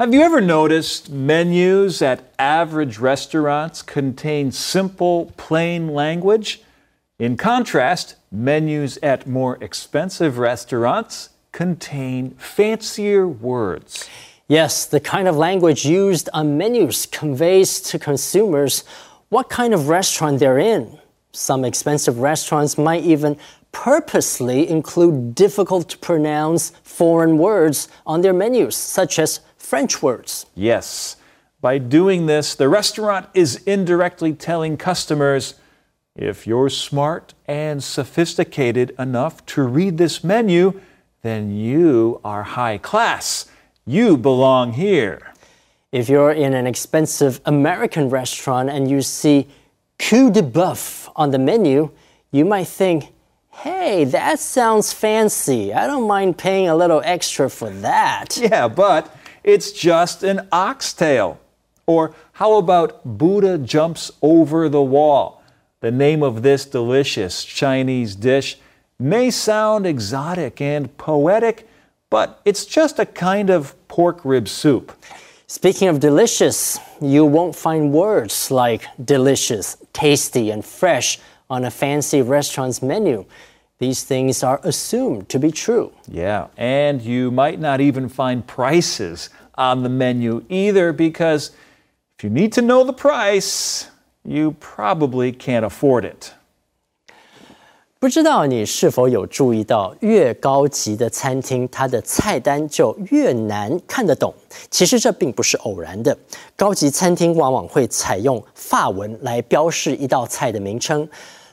Have you ever noticed menus at average restaurants contain simple, plain language? In contrast, menus at more expensive restaurants contain fancier words. Yes, the kind of language used on menus conveys to consumers what kind of restaurant they're in. Some expensive restaurants might even purposely include difficult to pronounce foreign words on their menus, such as French words. Yes. By doing this, the restaurant is indirectly telling customers if you're smart and sophisticated enough to read this menu, then you are high class. You belong here. If you're in an expensive American restaurant and you see queue de boeuf on the menu, you might think, hey, that sounds fancy. I don't mind paying a little extra for that. Yeah, but it's just an oxtail. Or how about Buddha jumps over the wall? The name of this delicious Chinese dish may sound exotic and poetic, but it's just a kind of pork rib soup. Speaking of delicious, you won't find words like delicious, tasty, and fresh on a fancy restaurant's menu These things are assumed to be true. Yeah, and you might not even find prices on the menu either because if you need to know the price, you probably can't afford it. 不知道你是否有注意到，越高级的餐厅，它的菜单就越难看得懂。其实这并不是偶然的，高级餐厅往往会采用法文来标示一道菜的名称，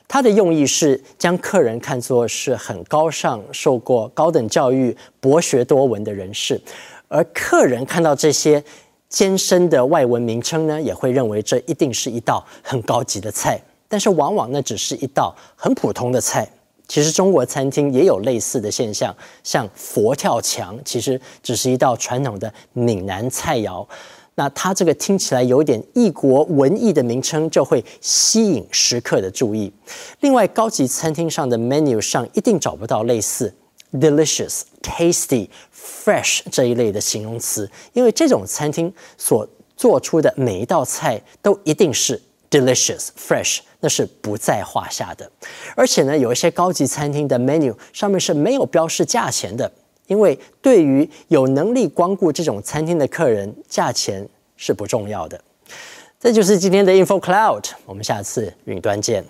它的用意是将客人看作是很高尚、受过高等教育、博学多闻的人士。而客人看到这些艰深的外文名称呢，也会认为这一定是一道很高级的菜。但是往往那只是一道很普通的菜。其实中国餐厅也有类似的现象，像佛跳墙，其实只是一道传统的闽南菜肴。那它这个听起来有点异国文艺的名称，就会吸引食客的注意。另外，高级餐厅上的 menu 上一定找不到类似 delicious、tasty、fresh 这一类的形容词，因为这种餐厅所做出的每一道菜都一定是。delicious fresh 那是不在话下的，而且呢，有一些高级餐厅的 menu 上面是没有标示价钱的，因为对于有能力光顾这种餐厅的客人，价钱是不重要的。这就是今天的 Info Cloud，我们下次云端见。